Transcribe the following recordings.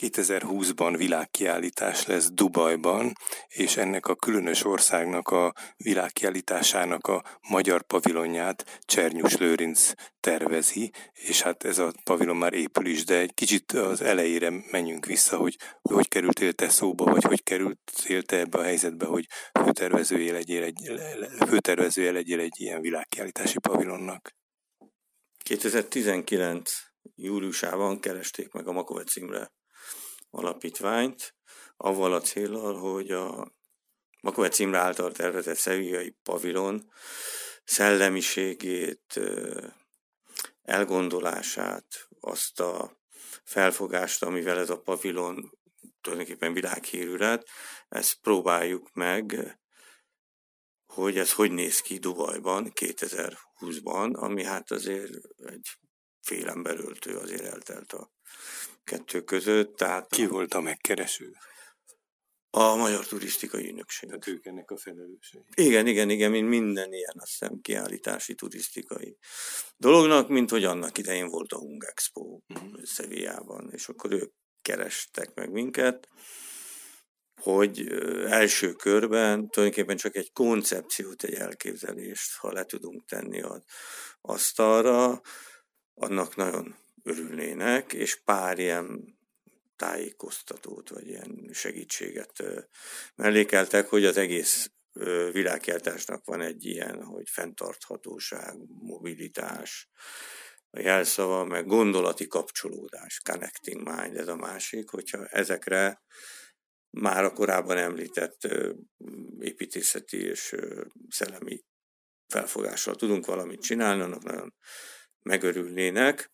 2020-ban világkiállítás lesz Dubajban, és ennek a különös országnak a világkiállításának a magyar pavilonját Csernyus Lőrinc tervezi, és hát ez a pavilon már épül is, de egy kicsit az elejére menjünk vissza, hogy hogy kerültél te szóba, vagy hogy kerültél te ebbe a helyzetbe, hogy főtervezője legyél egy, főtervezője legyél egy ilyen világkiállítási pavilonnak. 2019 júliusában keresték meg a Makovec Imre alapítványt, avval a célral, hogy a Makovec Imre által tervezett szeviai pavilon szellemiségét, elgondolását, azt a felfogást, amivel ez a pavilon tulajdonképpen világhírű lett, ezt próbáljuk meg, hogy ez hogy néz ki Dubajban 2020-ban, ami hát azért egy fél emberöltő azért eltelt a kettő között. Tehát Ki volt a megkereső? A Magyar Turisztikai Ügynökség. Tehát ők ennek a felelősei. Igen, igen, igen, mint minden ilyen, azt hiszem, kiállítási, turisztikai dolognak, mint hogy annak idején volt a Hung Expo uh-huh. Szevijában, és akkor ők kerestek meg minket, hogy első körben tulajdonképpen csak egy koncepciót, egy elképzelést, ha le tudunk tenni az asztalra, annak nagyon örülnének, és pár ilyen tájékoztatót, vagy ilyen segítséget mellékeltek, hogy az egész világkeltásnak van egy ilyen, hogy fenntarthatóság, mobilitás, a jelszava, meg gondolati kapcsolódás, connecting mind, ez a másik, hogyha ezekre már a korábban említett építészeti és szellemi felfogással tudunk valamit csinálni, annak nagyon megörülnének,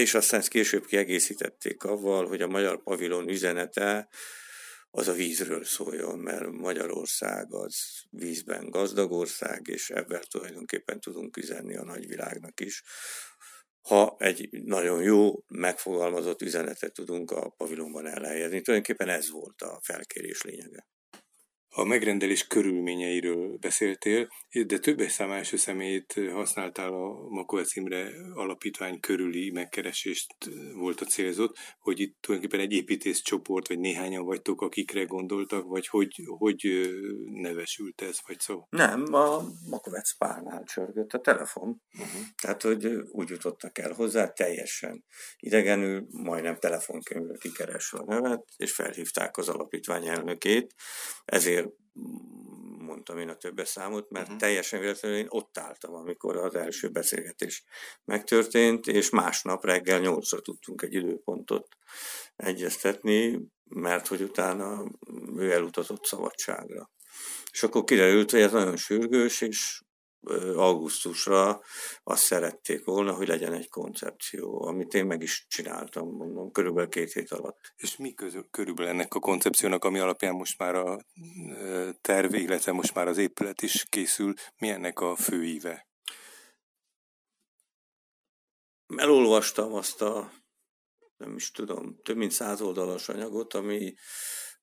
és aztán ezt később kiegészítették avval, hogy a magyar pavilon üzenete az a vízről szóljon, mert Magyarország az vízben gazdag ország, és ebben tulajdonképpen tudunk üzenni a nagyvilágnak is, ha egy nagyon jó, megfogalmazott üzenetet tudunk a pavilonban elhelyezni. Tulajdonképpen ez volt a felkérés lényege. A megrendelés körülményeiről beszéltél, de többes számású személyét használtál a Makovec Imre alapítvány körüli megkeresést volt a célzott, hogy itt tulajdonképpen egy építészcsoport, vagy néhányan vagytok, akikre gondoltak, vagy hogy, hogy nevesült ez, vagy szó? Nem, a Makovec párnál csörgött a telefon. Uh-huh. Tehát, hogy úgy jutottak el hozzá teljesen idegenül, majdnem telefonkönyvre kikeresve a nevet, és felhívták az alapítvány elnökét, ezért mondtam én a többes számot, mert uh-huh. teljesen véletlenül én ott álltam, amikor az első beszélgetés megtörtént, és másnap reggel nyolcra tudtunk egy időpontot egyeztetni, mert hogy utána ő elutazott szabadságra. És akkor kiderült, hogy ez nagyon sürgős, és augusztusra azt szerették volna, hogy legyen egy koncepció, amit én meg is csináltam, mondom, körülbelül két hét alatt. És mi közül, körülbelül ennek a koncepciónak, ami alapján most már a terv, illetve most már az épület is készül, mi ennek a fő íve? Elolvastam azt a, nem is tudom, több mint száz oldalas anyagot, ami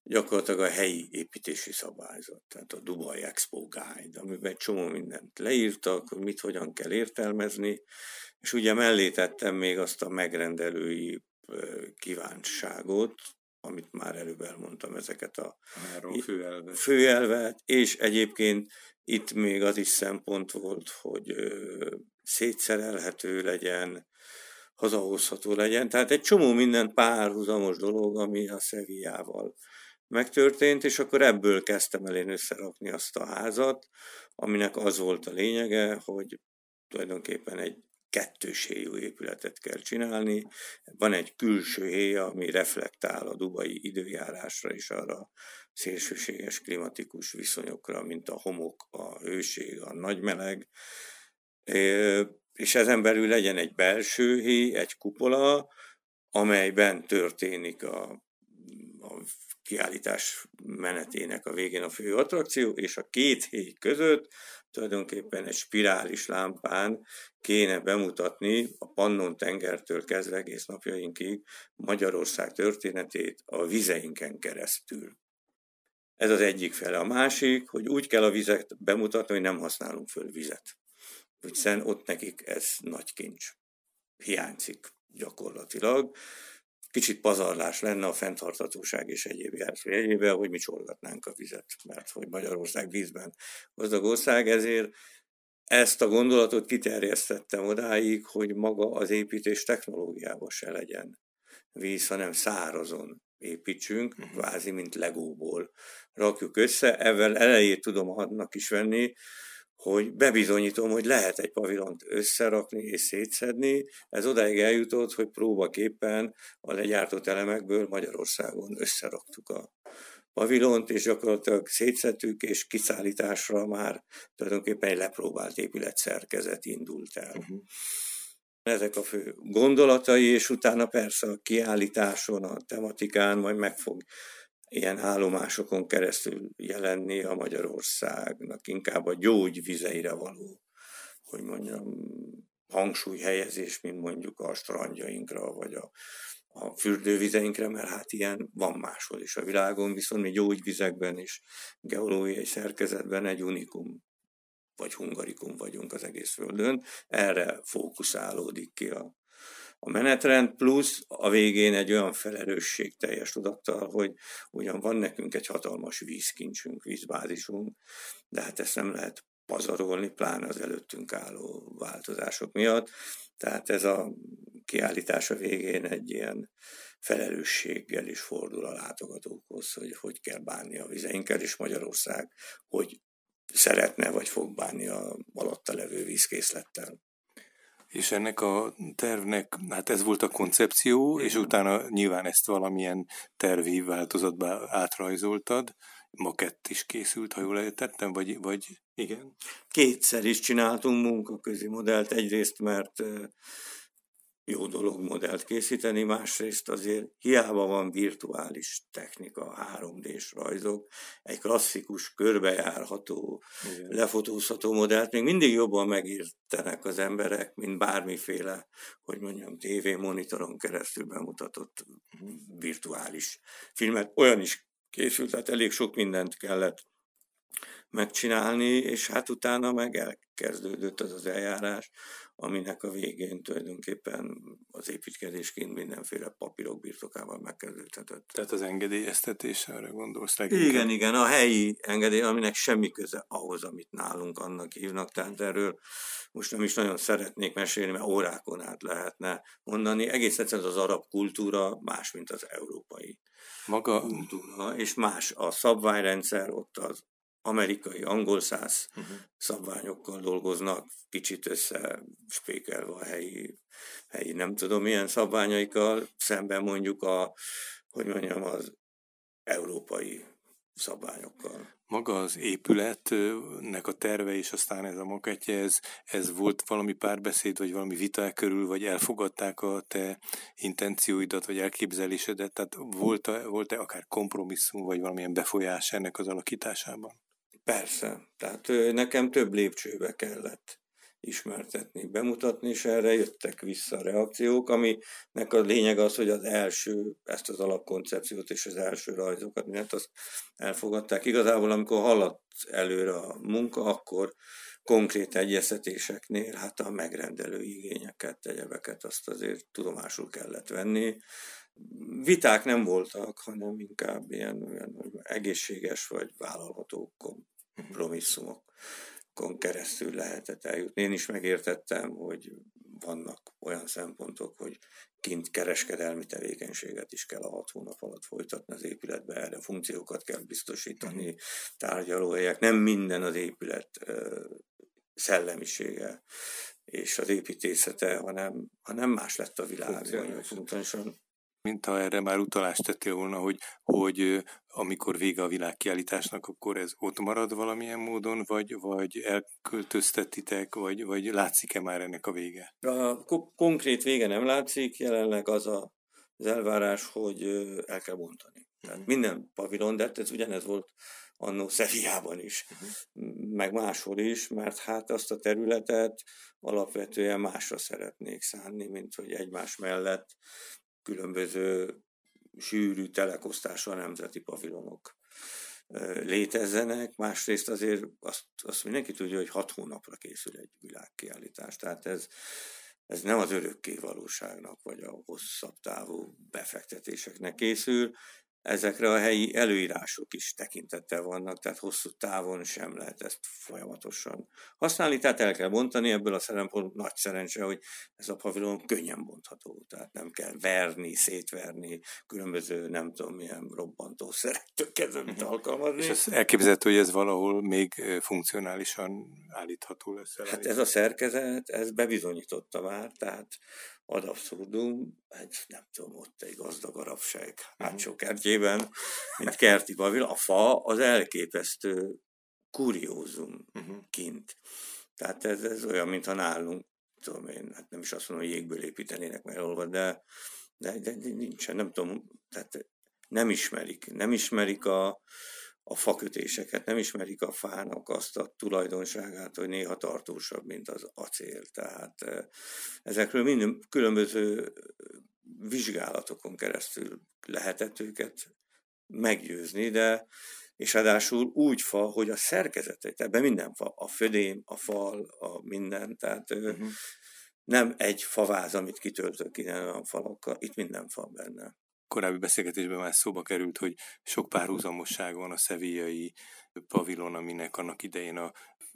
gyakorlatilag a helyi építési szabályzat, tehát a Dubai Expo Guide, amiben csomó mindent leírtak, hogy mit hogyan kell értelmezni, és ugye mellé tettem még azt a megrendelői kíváncságot, amit már előbb elmondtam, ezeket a főelvet. főelvet, és egyébként itt még az is szempont volt, hogy szétszerelhető legyen, hazahozható legyen. Tehát egy csomó minden párhuzamos dolog, ami a Szevijával megtörtént, és akkor ebből kezdtem el én összerakni azt a házat, aminek az volt a lényege, hogy tulajdonképpen egy kettős héjú épületet kell csinálni. Van egy külső héj, ami reflektál a dubai időjárásra és arra szélsőséges klimatikus viszonyokra, mint a homok, a hőség, a nagy meleg. És ezen belül legyen egy belső héj, egy kupola, amelyben történik a kiállítás menetének a végén a fő attrakció, és a két héj között tulajdonképpen egy spirális lámpán kéne bemutatni a Pannon tengertől kezdve egész napjainkig Magyarország történetét a vizeinken keresztül. Ez az egyik fele. A másik, hogy úgy kell a vizet bemutatni, hogy nem használunk föl vizet. Hiszen ott nekik ez nagy kincs. Hiányzik gyakorlatilag kicsit pazarlás lenne a fenntartatóság és egyéb jegyével, hogy mi csorgatnánk a vizet, mert hogy Magyarország vízben gazdag ország, ezért ezt a gondolatot kiterjesztettem odáig, hogy maga az építés technológiában se legyen víz, hanem szárazon építsünk, uh-huh. kvázi, mint legóból rakjuk össze. Ezzel elejét tudom annak is venni, hogy bebizonyítom, hogy lehet egy pavilont összerakni és szétszedni. Ez odáig eljutott, hogy próbaképpen a legyártott elemekből Magyarországon összeraktuk a pavilont, és gyakorlatilag szétszedtük, és kiszállításra már tulajdonképpen egy lepróbált épületszerkezet indult el. Uh-huh. Ezek a fő gondolatai, és utána persze a kiállításon, a tematikán majd meg fog ilyen állomásokon keresztül jelenni a Magyarországnak inkább a gyógyvizeire való, hogy mondjam, hangsúlyhelyezés, mint mondjuk a strandjainkra, vagy a, a fürdővizeinkre, mert hát ilyen van máshol is a világon, viszont mi gyógyvizekben és geológiai szerkezetben egy unikum vagy hungarikum vagyunk az egész Földön. Erre fókuszálódik ki a, a menetrend, plusz a végén egy olyan felelősség teljes tudattal, hogy ugyan van nekünk egy hatalmas vízkincsünk, vízbázisunk, de hát ezt nem lehet pazarolni, pláne az előttünk álló változások miatt. Tehát ez a kiállítás a végén egy ilyen felelősséggel is fordul a látogatókhoz, hogy hogy kell bánni a vizeinkkel, és Magyarország hogy szeretne vagy fog bánni a alatta levő vízkészlettel. És ennek a tervnek, hát ez volt a koncepció, és utána nyilván ezt valamilyen tervi változatba átrajzoltad, makett is készült, ha jól értettem, vagy, vagy? Igen? Kétszer is csináltunk munkaközi modellt, egyrészt mert jó dolog modellt készíteni, másrészt azért hiába van virtuális technika, 3D-s rajzok, egy klasszikus, körbejárható, Igen. lefotózható modellt még mindig jobban megírtenek az emberek, mint bármiféle, hogy mondjam, TV monitoron keresztül bemutatott virtuális filmet. Olyan is készült, tehát elég sok mindent kellett megcsinálni, és hát utána meg elkezdődött az az eljárás, aminek a végén tulajdonképpen az építkezésként mindenféle papírok birtokával megkezdődhetett. Tehát az engedélyeztetés, arra gondolsz leginkább? Igen, igen, a helyi engedély, aminek semmi köze ahhoz, amit nálunk annak hívnak, tehát erről most nem is nagyon szeretnék mesélni, mert órákon át lehetne mondani. Egész egyszerűen az arab kultúra más, mint az európai Maga... kultúra, és más a szabványrendszer, ott az amerikai, angol száz uh-huh. szabványokkal dolgoznak, kicsit össze spékelve a helyi, helyi nem tudom milyen szabványaikkal, szemben mondjuk a, hogy mondjam, az európai szabványokkal. Maga az épületnek a terve és aztán ez a maketje, ez, ez volt valami párbeszéd, vagy valami vita körül, vagy elfogadták a te intencióidat, vagy elképzelésedet? Tehát volt-e, volt-e akár kompromisszum, vagy valamilyen befolyás ennek az alakításában? Persze. Tehát nekem több lépcsőbe kellett ismertetni, bemutatni, és erre jöttek vissza a reakciók, aminek a lényeg az, hogy az első, ezt az alapkoncepciót és az első rajzokat, mindent azt elfogadták. Igazából, amikor haladt előre a munka, akkor konkrét egyeztetéseknél hát a megrendelő igényeket, egyebeket azt azért tudomásul kellett venni. Viták nem voltak, hanem inkább ilyen, ilyen egészséges vagy vállalható kompromisszumokon keresztül lehetett eljutni. Én is megértettem, hogy vannak olyan szempontok, hogy kint kereskedelmi tevékenységet is kell a hat hónap alatt folytatni az épületbe, erre funkciókat kell biztosítani, mhm. tárgyalóhelyek, nem minden az épület szellemisége és az építészete, hanem, hanem más lett a világ. Funkcionálisan mintha erre már utalást tettél volna, hogy, hogy amikor vége a világkiállításnak, akkor ez ott marad valamilyen módon, vagy, vagy elköltöztetitek, vagy, vagy látszik-e már ennek a vége? A konkrét vége nem látszik, jelenleg az a, az elvárás, hogy el kell bontani. Tehát uh-huh. minden pavilon, de hát ez ugyanez volt annó Szeviában is, uh-huh. meg máshol is, mert hát azt a területet alapvetően másra szeretnék szánni, mint hogy egymás mellett különböző sűrű telekosztású a nemzeti pavilonok létezzenek, másrészt azért azt, azt mindenki tudja, hogy hat hónapra készül egy világkiállítás. Tehát ez ez nem az örökké valóságnak, vagy a hosszabb távú befektetéseknek készül, ezekre a helyi előírások is tekintettel vannak, tehát hosszú távon sem lehet ezt folyamatosan használni, tehát el kell bontani, ebből a szempontból nagy szerencse, hogy ez a pavilon könnyen bontható, tehát nem kell verni, szétverni, különböző nem tudom milyen robbantó szerektől kezdve mit mhm. alkalmazni. És ez elképzelhető, hogy ez valahol még funkcionálisan állítható lesz? Hát ez a szerkezet, ez bebizonyította már, tehát ad abszurdum, egy, nem tudom, ott egy gazdag arabság hátsó mhm. kertjében, mint kerti pavil, a fa az elképesztő kuriózum uh-huh. kint. Tehát ez, ez olyan, mintha nálunk, tudom én, hát nem is azt mondom, hogy jégből építenének meg olvad, de, de, de, de nincsen, nem tudom, tehát nem ismerik, nem ismerik a, a fakötéseket, nem ismerik a fának azt a tulajdonságát, hogy néha tartósabb, mint az acél. Tehát ezekről minden különböző vizsgálatokon keresztül lehetett őket meggyőzni, de és ráadásul úgy fa, hogy a szerkezete, ebben minden fa, a födém, a fal, a minden, tehát uh-huh. nem egy faváz, amit kitöltök innen a falakkal, itt minden fa benne korábbi beszélgetésben már szóba került, hogy sok párhuzamosság van a szevíjai pavilon, aminek annak idején a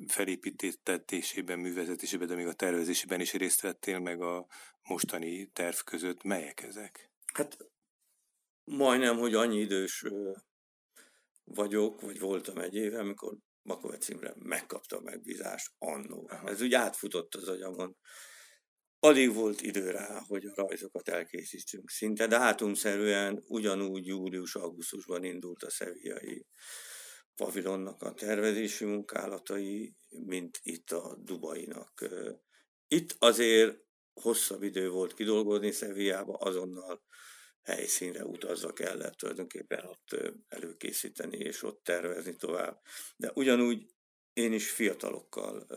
felépítésében, művezetésében, de még a tervezésében is részt vettél, meg a mostani terv között. Melyek ezek? Hát majdnem, hogy annyi idős vagyok, vagy voltam egy éve, amikor Makovec Imre megkapta a megbízást annó. Ez úgy átfutott az agyamon. Alig volt idő rá, hogy a rajzokat elkészítsünk. Szinte dátumszerűen ugyanúgy július-augusztusban indult a szeviai pavilonnak a tervezési munkálatai, mint itt a Dubainak. Itt azért hosszabb idő volt kidolgozni Szeviába, azonnal helyszínre utazva kellett tulajdonképpen ott előkészíteni és ott tervezni tovább. De ugyanúgy én is fiatalokkal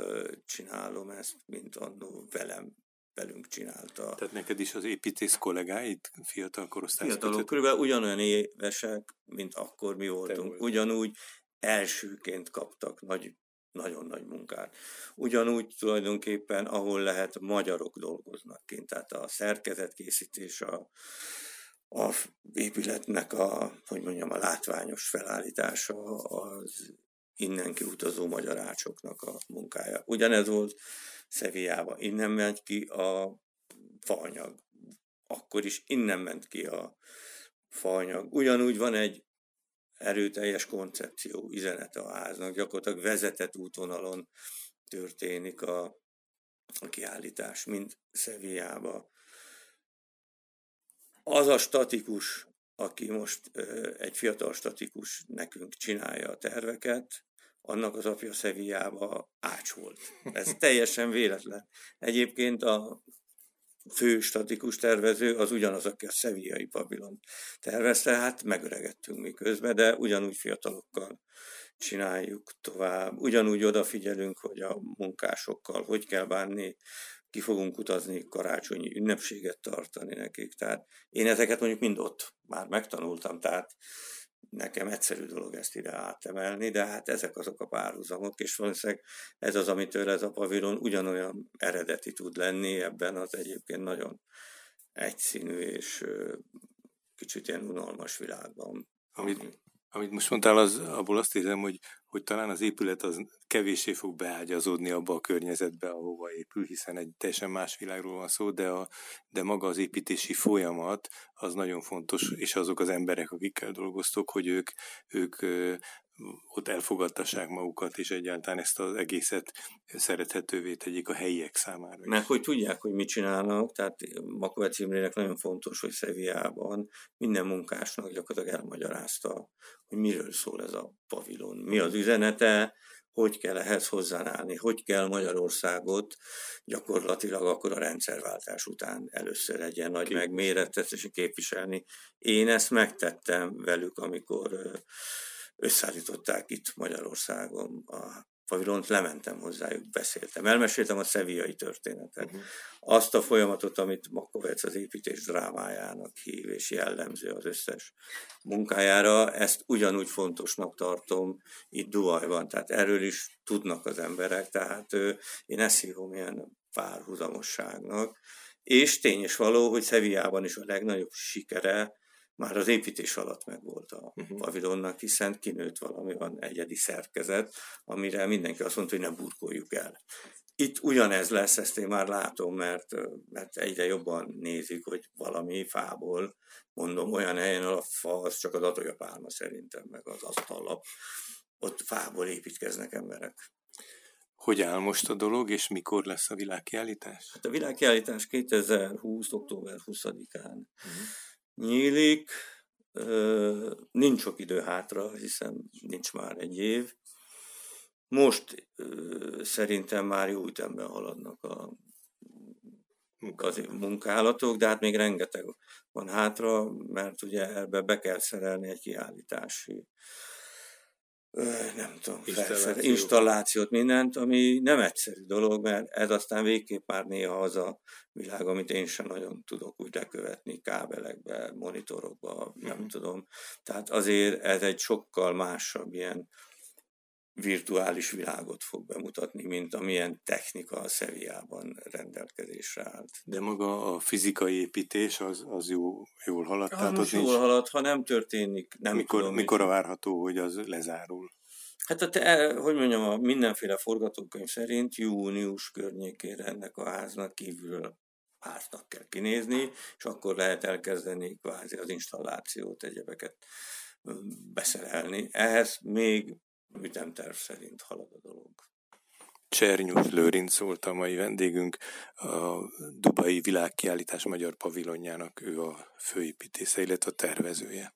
csinálom ezt, mint annó velem velünk csinálta. Tehát neked is az építész kollégáid fiatal korosztály? Fiatalok, körülbelül ugyanolyan évesek, mint akkor mi voltunk. Ugyanúgy elsőként kaptak nagy, nagyon nagy munkát. Ugyanúgy tulajdonképpen, ahol lehet, magyarok dolgoznak kint. Tehát a szerkezetkészítés, a, a épületnek a, hogy mondjam, a látványos felállítása, az innen kiutazó magyarácsoknak a munkája. Ugyanez volt Szeviába. Innen ment ki a faanyag. Akkor is innen ment ki a faanyag. Ugyanúgy van egy erőteljes koncepció, üzenete a háznak. Gyakorlatilag vezetett útvonalon történik a, a kiállítás, mint Szeviába. Az a statikus, aki most egy fiatal statikus nekünk csinálja a terveket, annak az apja Szevijába Ács volt. Ez teljesen véletlen. Egyébként a fő statikus tervező az ugyanaz, aki a szeviai pavilon tervezte, hát megöregettünk mi közben, de ugyanúgy fiatalokkal csináljuk tovább. Ugyanúgy odafigyelünk, hogy a munkásokkal hogy kell bánni, ki fogunk utazni karácsonyi ünnepséget tartani nekik. Tehát én ezeket mondjuk mind ott már megtanultam, tehát nekem egyszerű dolog ezt ide átemelni, de hát ezek azok a párhuzamok, és valószínűleg ez az, amitől ez a pavilon ugyanolyan eredeti tud lenni ebben az egyébként nagyon egyszínű és kicsit ilyen unalmas világban. Amit, amit most mondtál, az, abból azt érzem, hogy, hogy talán az épület az kevéssé fog beágyazódni abba a környezetbe, ahova épül, hiszen egy teljesen más világról van szó, de, a, de maga az építési folyamat az nagyon fontos, és azok az emberek, akikkel dolgoztok, hogy ők, ők ott elfogadtassák magukat, és egyáltalán ezt az egészet szerethetővé tegyék a helyiek számára. Mert hogy tudják, hogy mit csinálnak, tehát Makovec Imrének nagyon fontos, hogy Szeviában minden munkásnak gyakorlatilag elmagyarázta, hogy miről szól ez a pavilon, mi az üzenete, hogy kell ehhez hozzáállni, hogy kell Magyarországot gyakorlatilag akkor a rendszerváltás után először egy ilyen nagy megmérettetés képviselni. Én ezt megtettem velük, amikor összeállították itt Magyarországon a pavilont, lementem hozzájuk, beszéltem, elmeséltem a szeviai történetet. Uh-huh. Azt a folyamatot, amit Makovec az építés drámájának hív, és jellemző az összes munkájára, ezt ugyanúgy fontosnak tartom itt Duajban, tehát erről is tudnak az emberek, tehát én ezt hívom ilyen párhuzamosságnak, és tény és való, hogy Szevijában is a legnagyobb sikere már az építés alatt megvolt a uh-huh. pavilonnak, hiszen kinőtt valami van egyedi szerkezet, amire mindenki azt mondta, hogy ne burkoljuk el. Itt ugyanez lesz, ezt én már látom, mert, mert egyre jobban nézik, hogy valami fából, mondom, olyan helyen, a fa az csak az atolyapálma szerintem, meg az asztallap, ott fából építkeznek emberek. Hogy áll most a dolog, és mikor lesz a világkiállítás? Hát a világkiállítás 2020. október 20-án uh-huh. Nyílik. Nincs sok idő hátra, hiszen nincs már egy év. Most szerintem már jó ütemben haladnak a az munkálatok, de hát még rengeteg van hátra, mert ugye ebbe be kell szerelni egy kiállítási nem tudom, installációt. installációt, mindent, ami nem egyszerű dolog, mert ez aztán végképp már néha az a világ, amit én sem nagyon tudok úgy lekövetni kábelekbe, monitorokba, nem mm. tudom. Tehát azért ez egy sokkal másabb ilyen virtuális világot fog bemutatni, mint amilyen technika a Szeviában rendelkezésre állt. De maga a fizikai építés az, az jó, jól halad? Az Tehát most jól nincs... halad, ha nem történik, nem mikor, tudom. Mikor várható, hogy az lezárul? Hát a te, hogy mondjam, a mindenféle forgatókönyv szerint június környékére ennek a háznak kívülről háznak kell kinézni, és akkor lehet elkezdeni kvázi az installációt, egyebeket beszerelni. Ehhez még ütemterv szerint halad a dolog. Csernyus Lőrinc volt a mai vendégünk, a Dubai Világkiállítás Magyar Pavilonjának ő a főépítésze, illetve a tervezője.